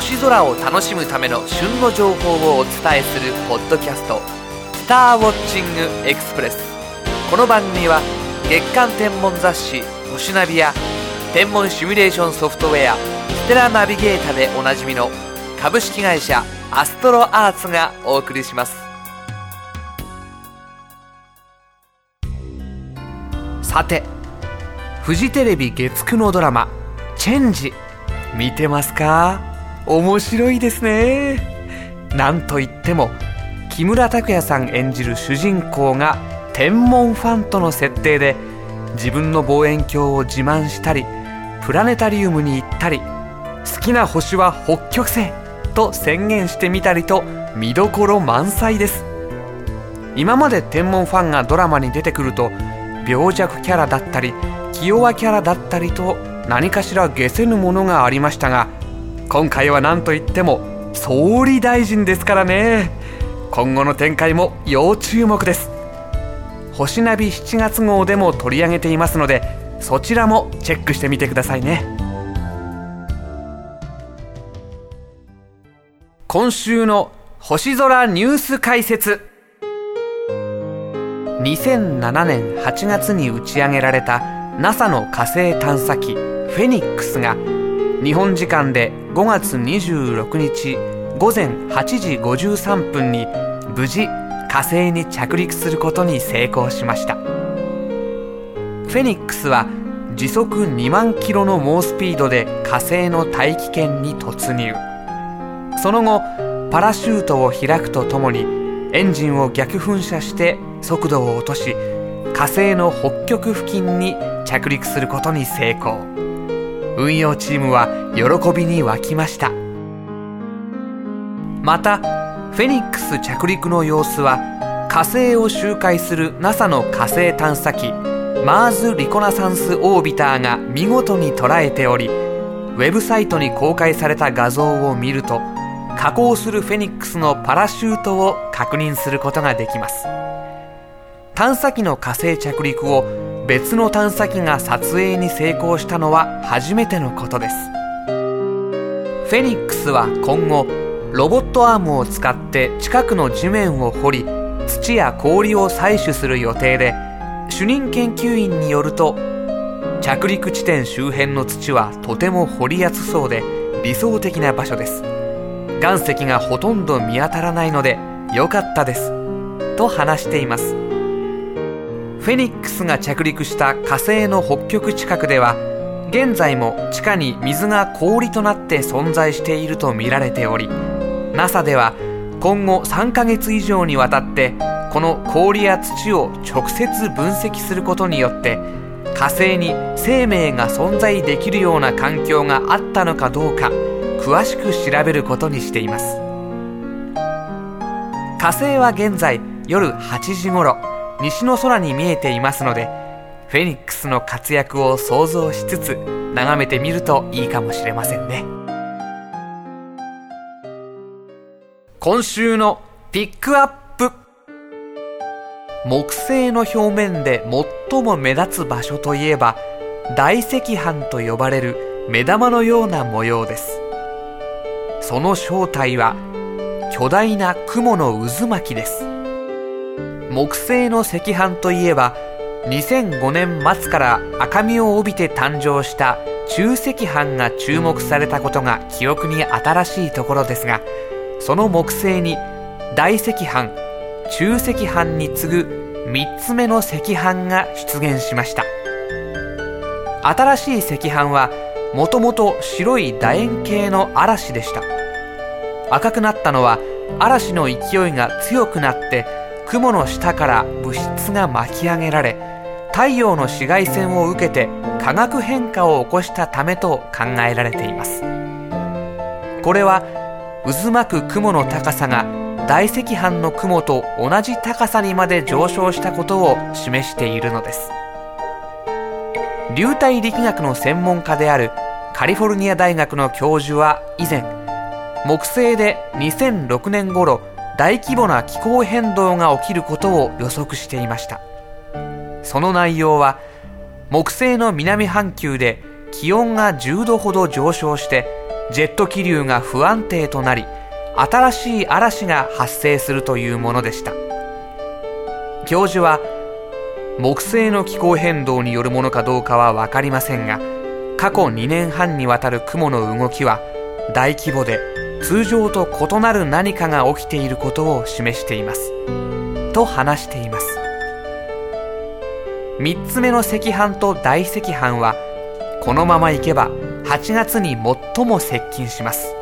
星空を楽しむための旬の情報をお伝えするポッドキャスト「スターウォッチングエクスプレス」この番組は月間天文雑誌「星ナビ」や天文シミュレーションソフトウェア「ステラナビゲータ」でおなじみの株式会社アストロアーツがお送りします。さてフジテレビ月9のドラマ「チェンジ」見てますか？面白いですね。なんといっても木村拓哉さん演じる主人公が天文ファンとの設定で自分の望遠鏡を自慢したりプラネタリウムに行ったり好きな星は北極星と宣言してみたりと見どころ満載です。今まで天文ファンがドラマに出てくると病弱キャラだったり気弱キャラだったりと何かしら下せぬものがありましたが今回は何といっても総理大臣ですからね。今後の展開も要注目です。星ナビ7月号でも取り上げていますのでそちらもチェックしてみてくださいね。今週の星空ニュース解説。2007年8月に打ち上げられた NASA の火星探査機フェニックスが日本時間で5月26日午前8時53分に無事火星に着陸することに成功しました。フェニックスは時速2万キロの猛スピードで火星の大気圏に突入。その後パラシュートを開くとともにエンジンを逆噴射して速度を落とし火星の北極付近に着陸することに成功。運用チームは喜びに沸きました。またフェニックス着陸の様子は火星を周回する NASA の火星探査機マーズ・リコナサンス・オービターが見事に捉えておりウェブサイトに公開された画像を見ると加工するフェニックスのパラシュートを確認することができます。探査機の火星着陸を別の探査機が撮影に成功したのは初めてのことです。フェニックスは今後ロボットアームを使って近くの地面を掘り土や氷を採取する予定で主任研究員によると着陸地点周辺の土はとても掘りやすそうで理想的な場所です。岩石がほとんど見当たらないので良かったです。と話しています。フェニックスが着陸した火星の北極近くでは現在も地下に水が氷となって存在していると見られており NASA では今後3ヶ月以上にわたってこの氷や土を直接分析することによって火星に生命が存在できるような環境があったのかどうか詳しく調べることにしています。火星は現在夜8時頃。西の空に見えていますのでフェニックスの活躍を想像しつつ眺めてみるといいかもしれませんね。今週のピックアップ。木星の表面で最も目立つ場所といえば大赤斑と呼ばれる目玉のような模様です。その正体は巨大な雲の渦巻きです。木星の赤飯といえば2005年末から赤みを帯びて誕生した中赤飯が注目されたことが記憶に新しいところですがその木星に大赤飯中赤飯に次ぐ3つ目の赤飯が出現しました。新しい赤飯はもともと白い楕円形の嵐でした。赤くなったのは嵐の勢いが強くなって雲の下から物質が巻き上げられ太陽の紫外線を受けて化学変化を起こしたためと考えられています。これは渦巻く雲の高さが大赤斑の雲と同じ高さにまで上昇したことを示しているのです。流体力学の専門家であるカリフォルニア大学の教授は以前木星で2006年頃大規模な気候変動が起きることを予測していました。その内容は木星の南半球で気温が10度ほど上昇してジェット気流が不安定となり新しい嵐が発生するというものでした。教授は木星の気候変動によるものかどうかは分かりませんが過去2年半にわたる雲の動きは大規模で通常と異なる何かが起きていることを示しています。と話しています。3つ目の赤飯と大赤飯はこのままいけば8月に最も接近します。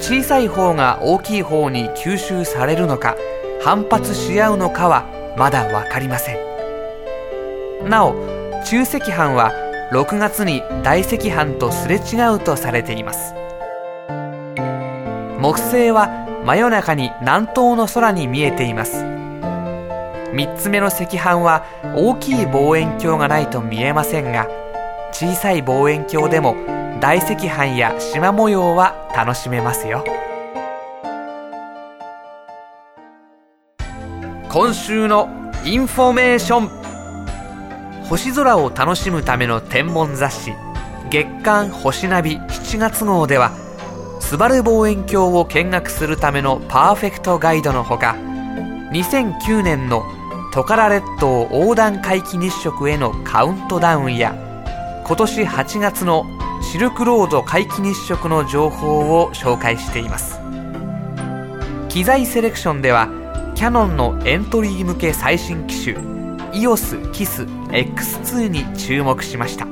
小さい方が大きい方に吸収されるのか反発し合うのかはまだ分かりません。なお中赤飯は6月に大赤飯とすれ違うとされています。木星は真夜中に南東の空に見えています。3つ目の赤飯は大きい望遠鏡がないと見えませんが小さい望遠鏡でも大赤斑や縞模様は楽しめますよ。今週のインフォメーション。星空を楽しむための天文雑誌月刊星ナビ7月号ではスバル望遠鏡を見学するためのパーフェクトガイドのほか2009年のトカラ列島横断皆既日食へのカウントダウンや今年8月のシルクロード皆既日食の情報を紹介しています。機材セレクションではキヤノンのエントリー向け最新機種 EOSKISX2 に注目しました。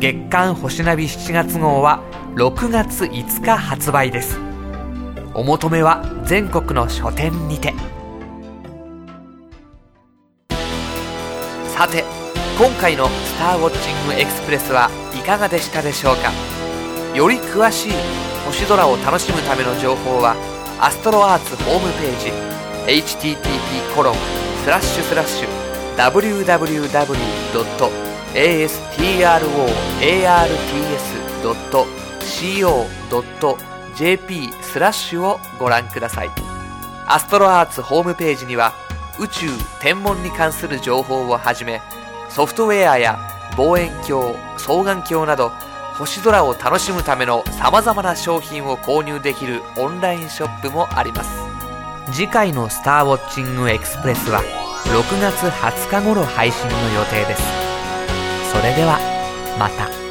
月刊星ナビ7月号は6月5日発売です。お求めは全国の書店にて。さて今回の「スターウォッチングエクスプレス」はいかがでしたでしょうか？より詳しい星空を楽しむための情報はアストロアーツホームページ http コロンスラッシュスラッシュ www.astroarts.com co.jp スラッシュをご覧ください。アストロアーツホームページには宇宙天文に関する情報をはじめソフトウェアや望遠鏡双眼鏡など星空を楽しむための様々な商品を購入できるオンラインショップもあります。次回のスターウォッチングエクスプレスは6月20日頃配信の予定です。それではまた。